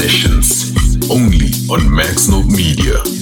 Sessions, only on Max Note Media.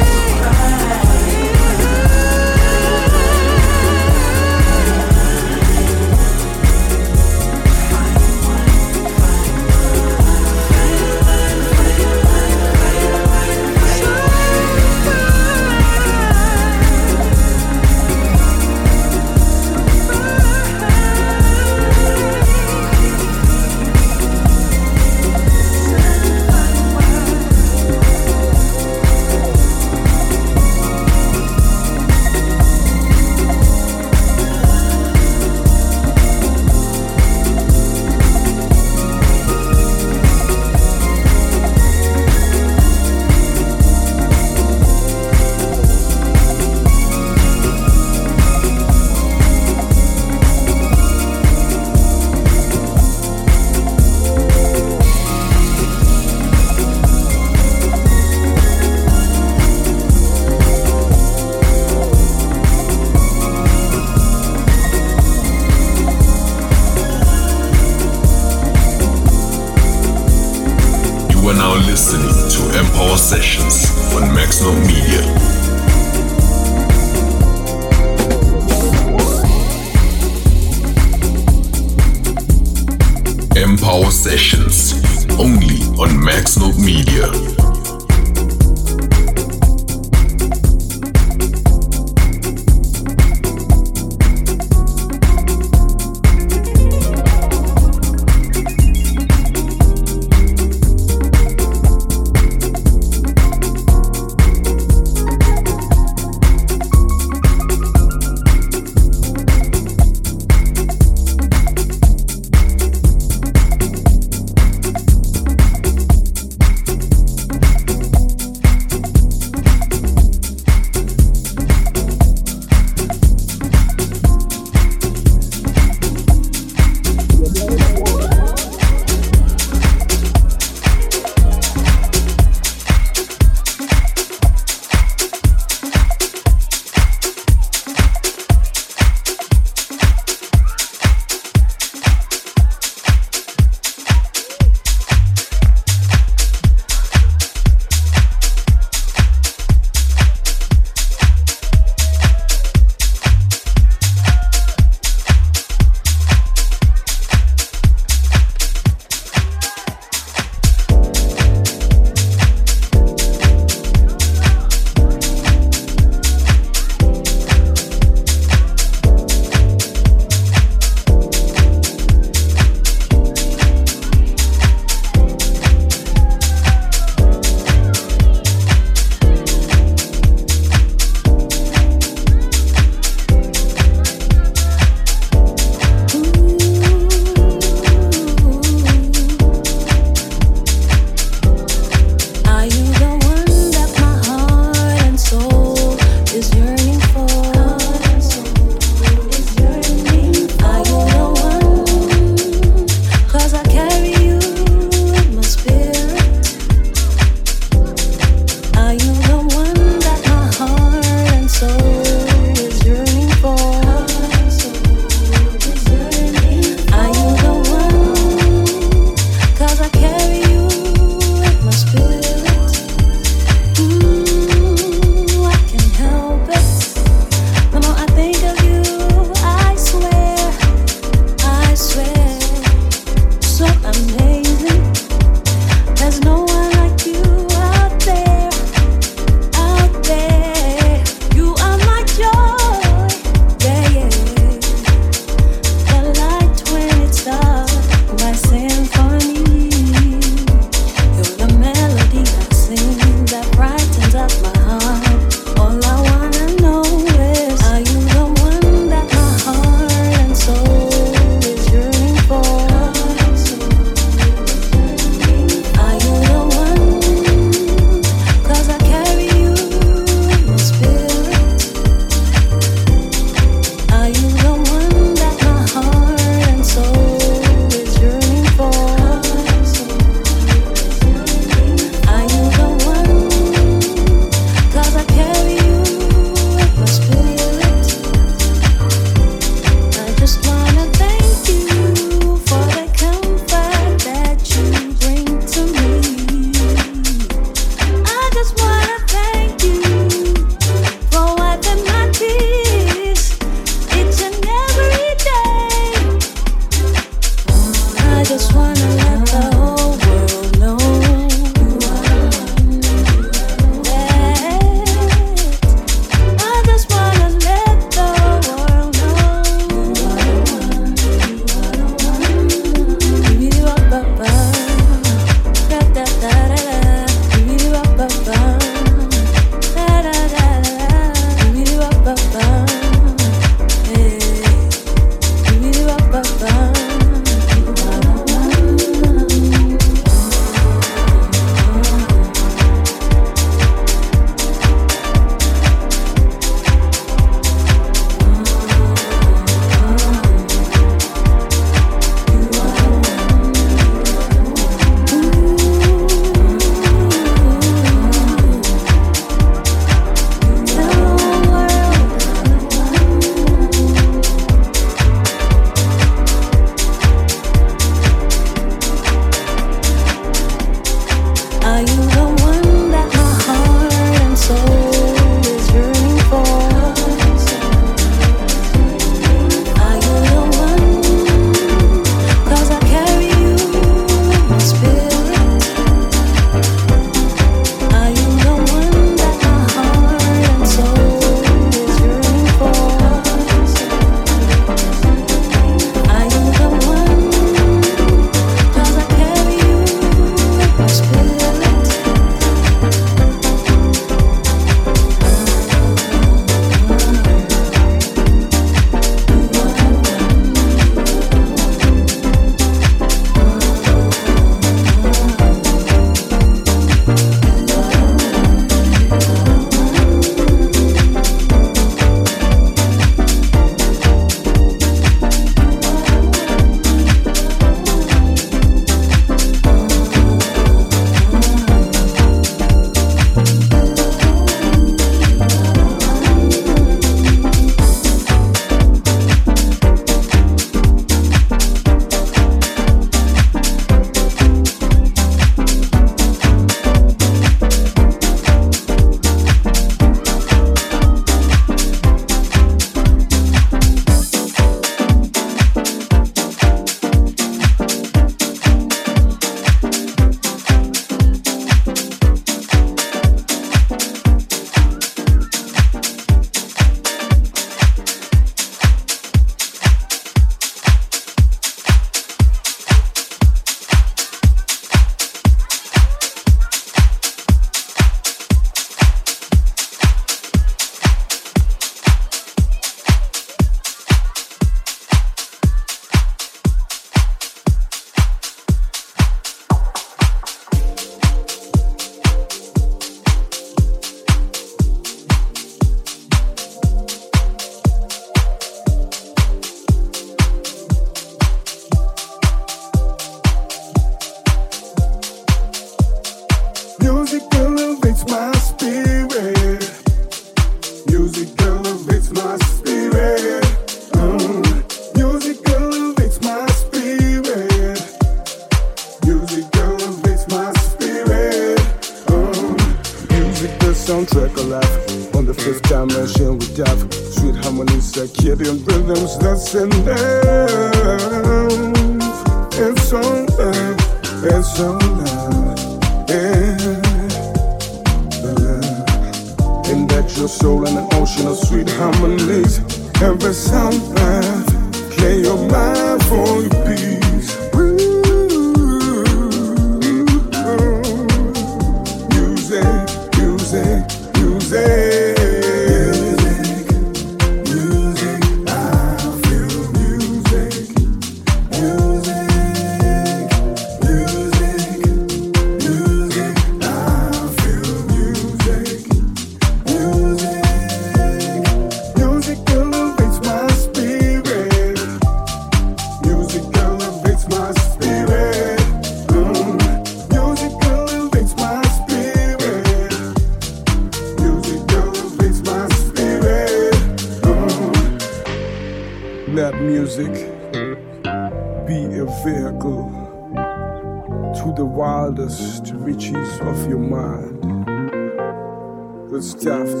Dive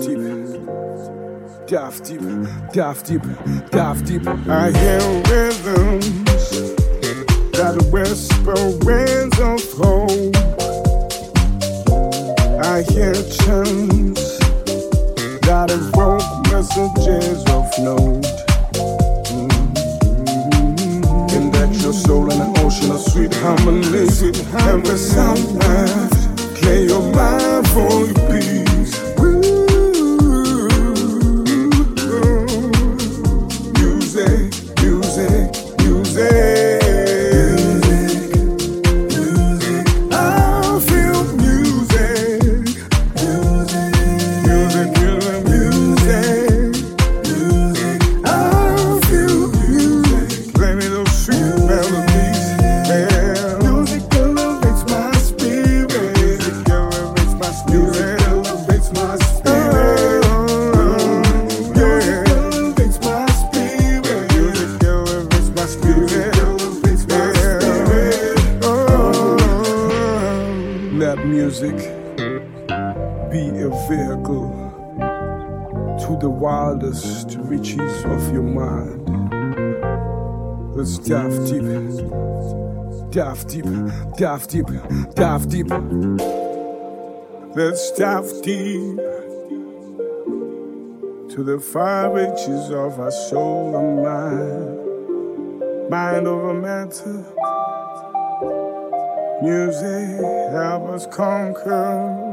deep, dive deep, dive deep. I hear rhythms that whisper winds of hope. I hear chants that evoke messages of note. Mm-hmm. Your soul in an ocean of sweet harmony, every sound play your mind for your peace. Dive deep, dive deep. Let's dive deep to the far reaches of our soul and mind, mind over matter. Music help us conquer.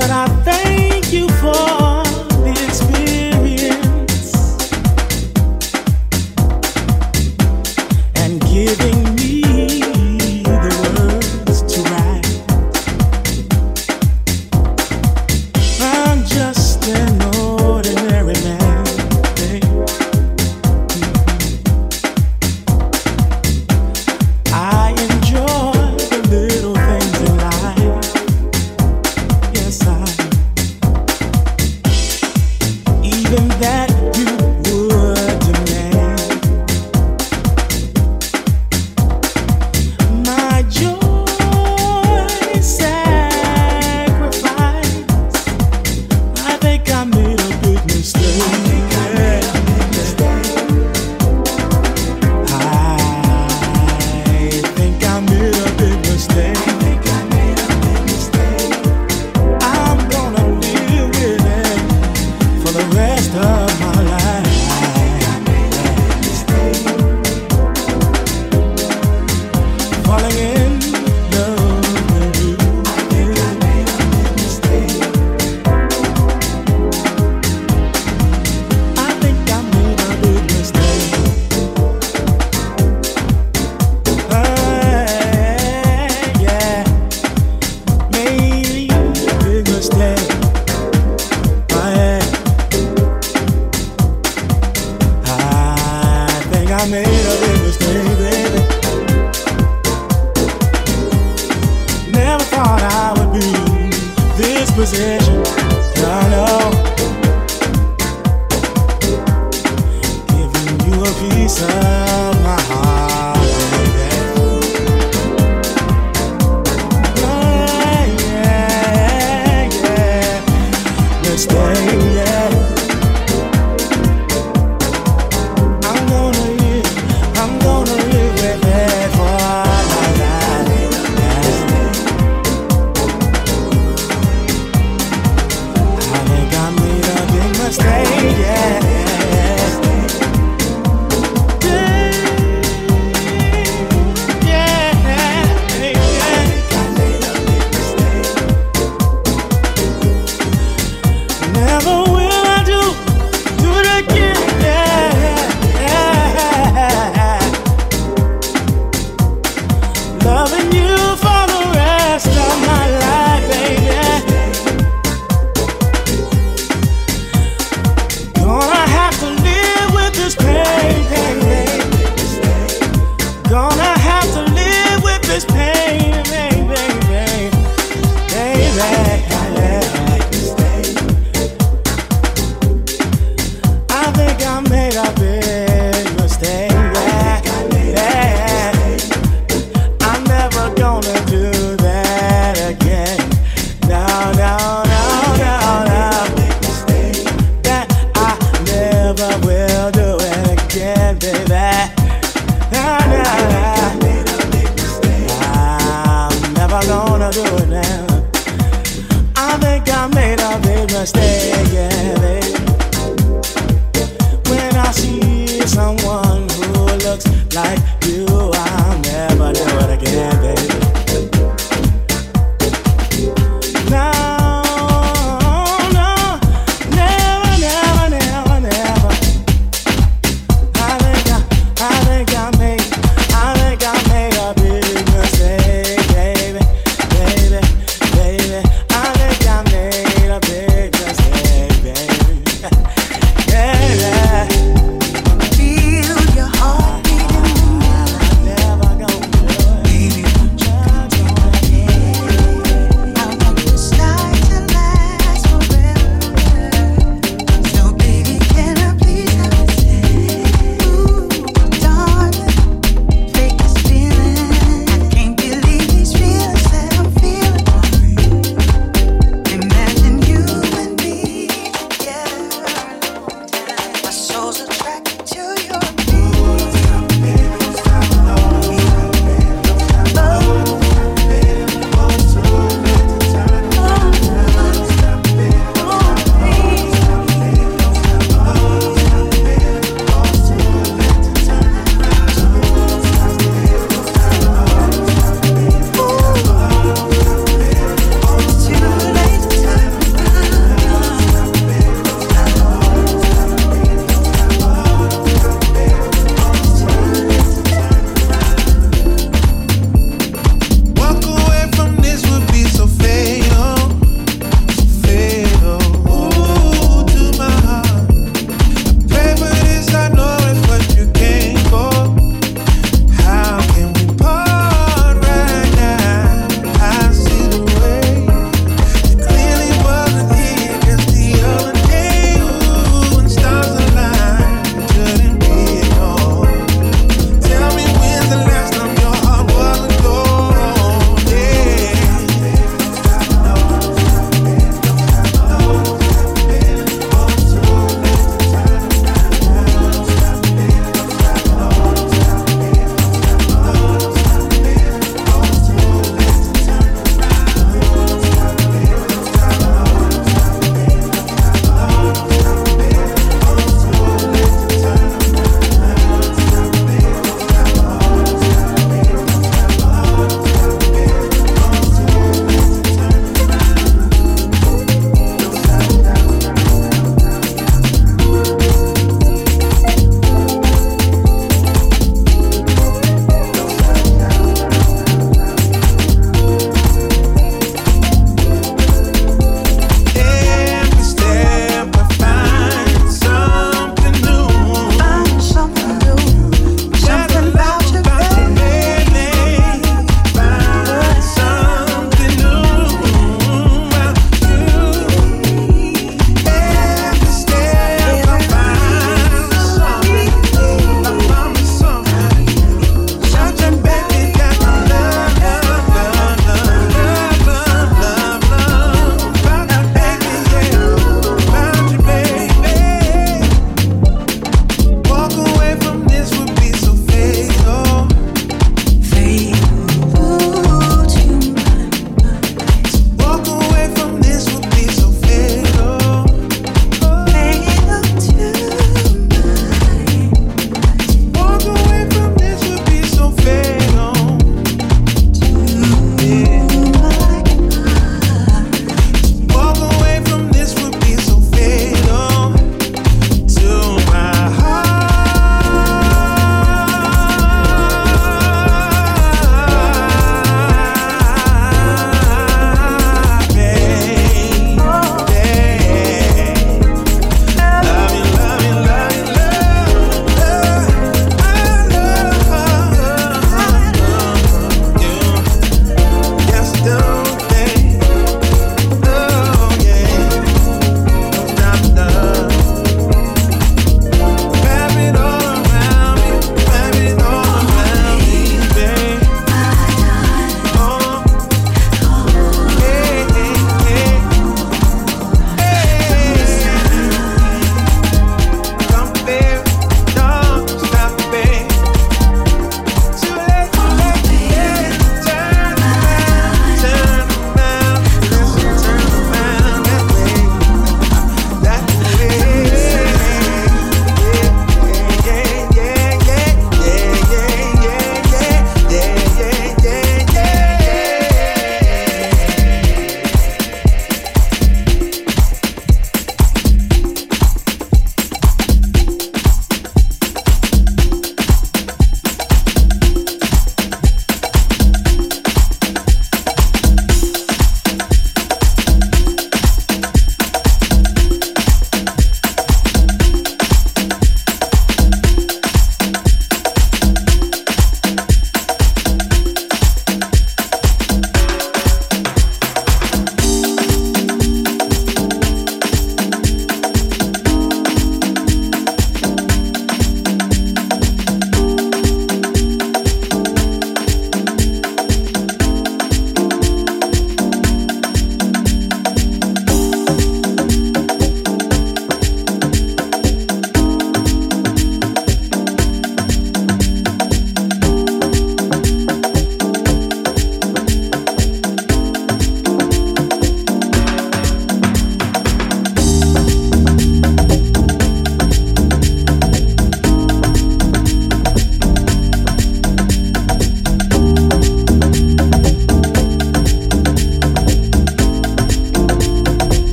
Gonna do it now.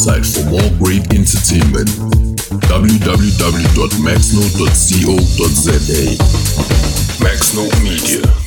Website for more great entertainment www.maxnote.co.za. Maxnote Media.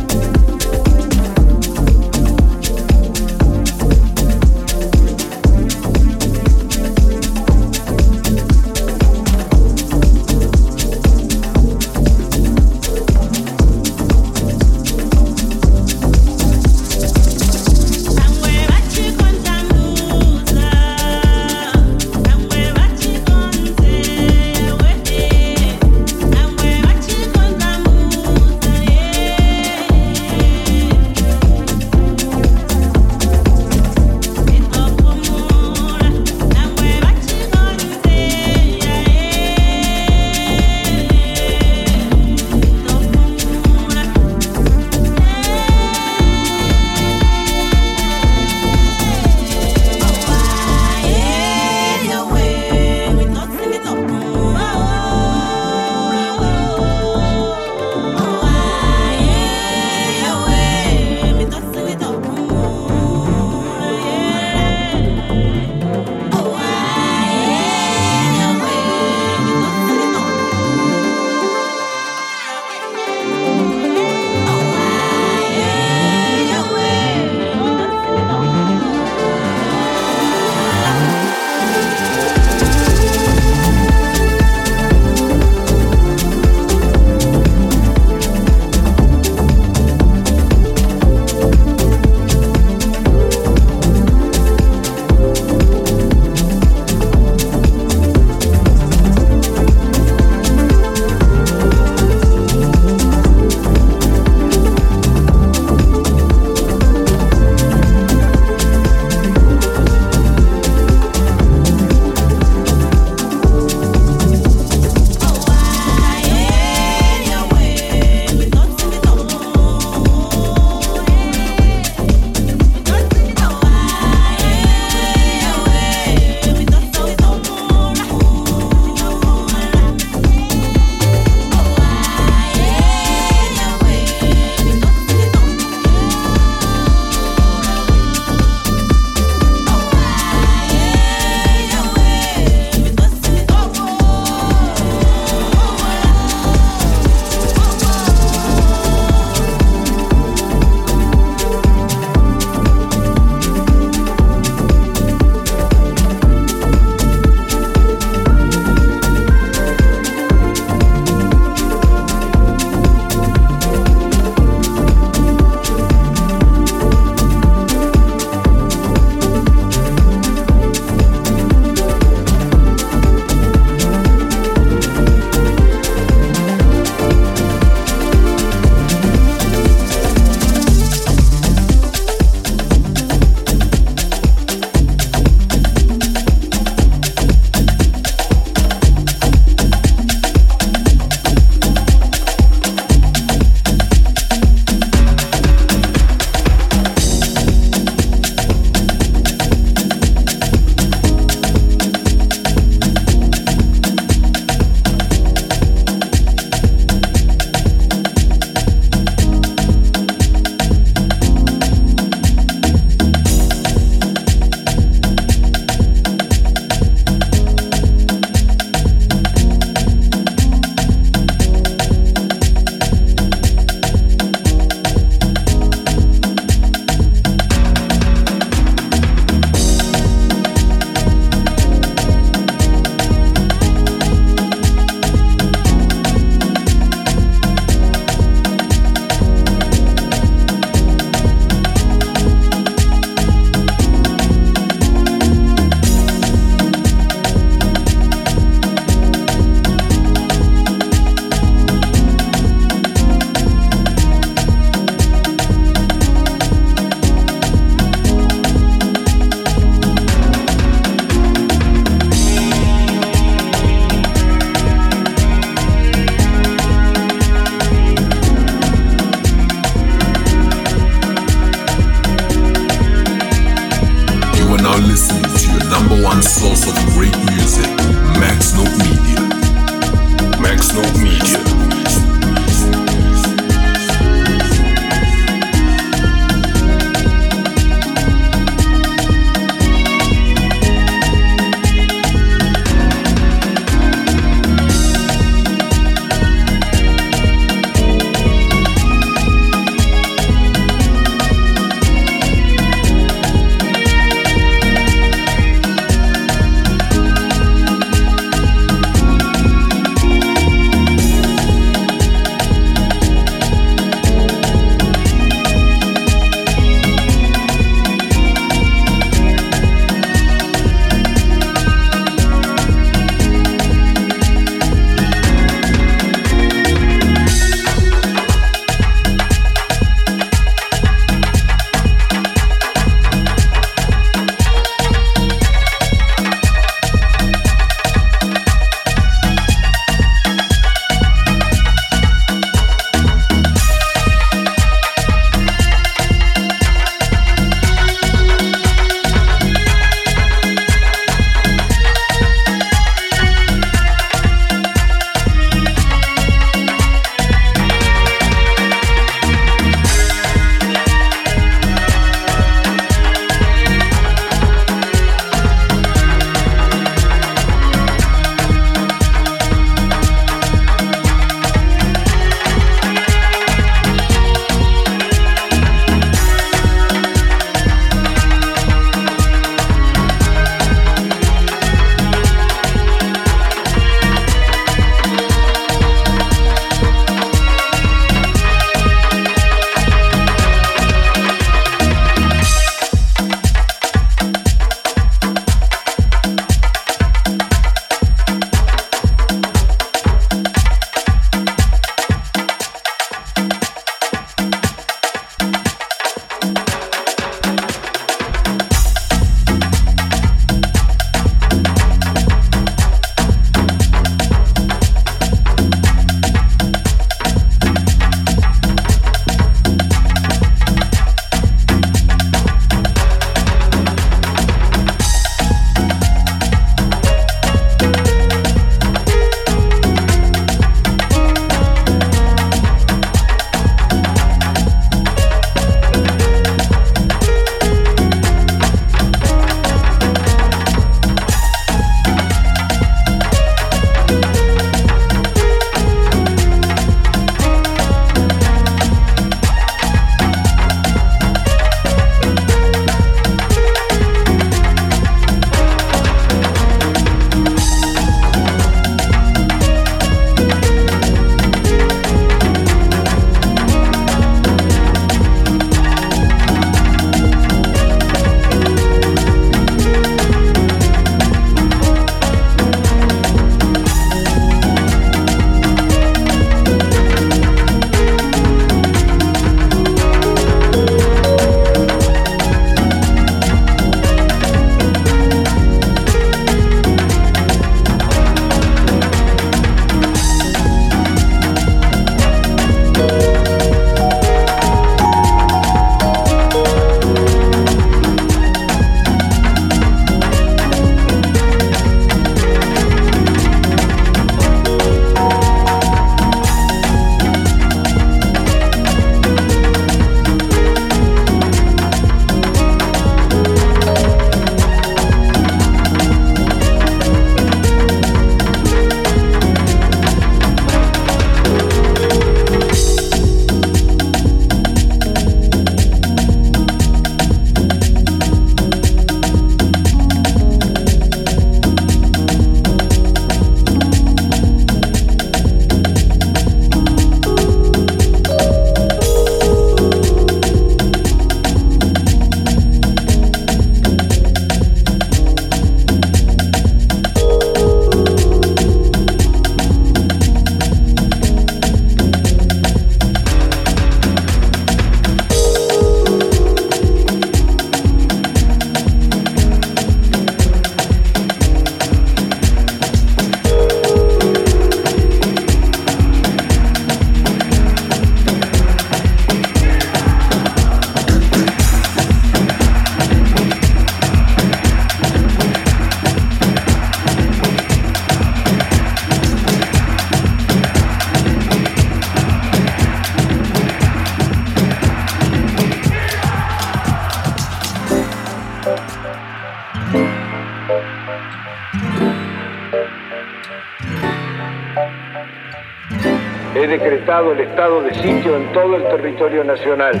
El estado de sitio en todo el territorio nacional.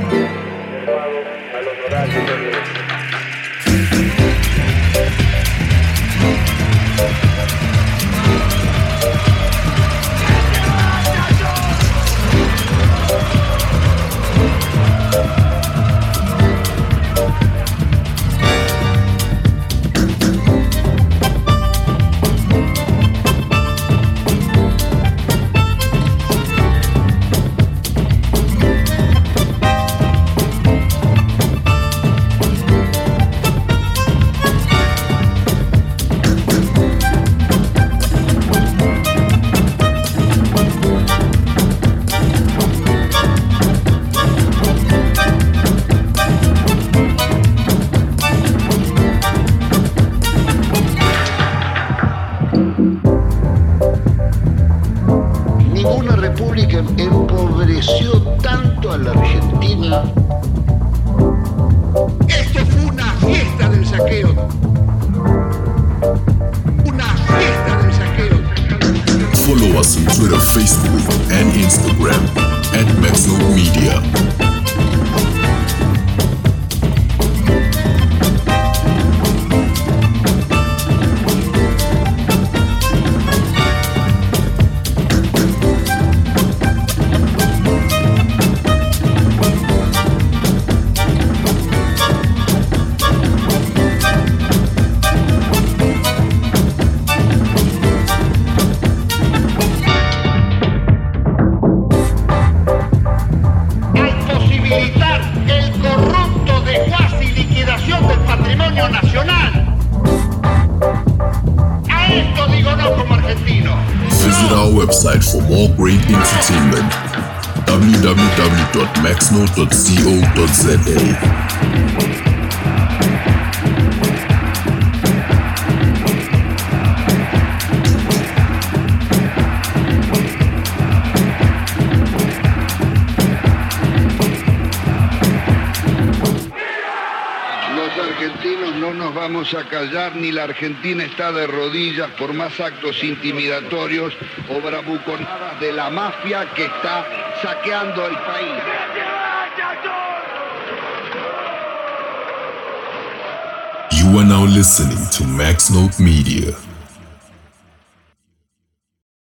Nos vamos a callar, ni la Argentina está de rodillas por más actos intimidatorios o bravuconadas de la mafia que está saqueando el país. Listening to Maxnote Media.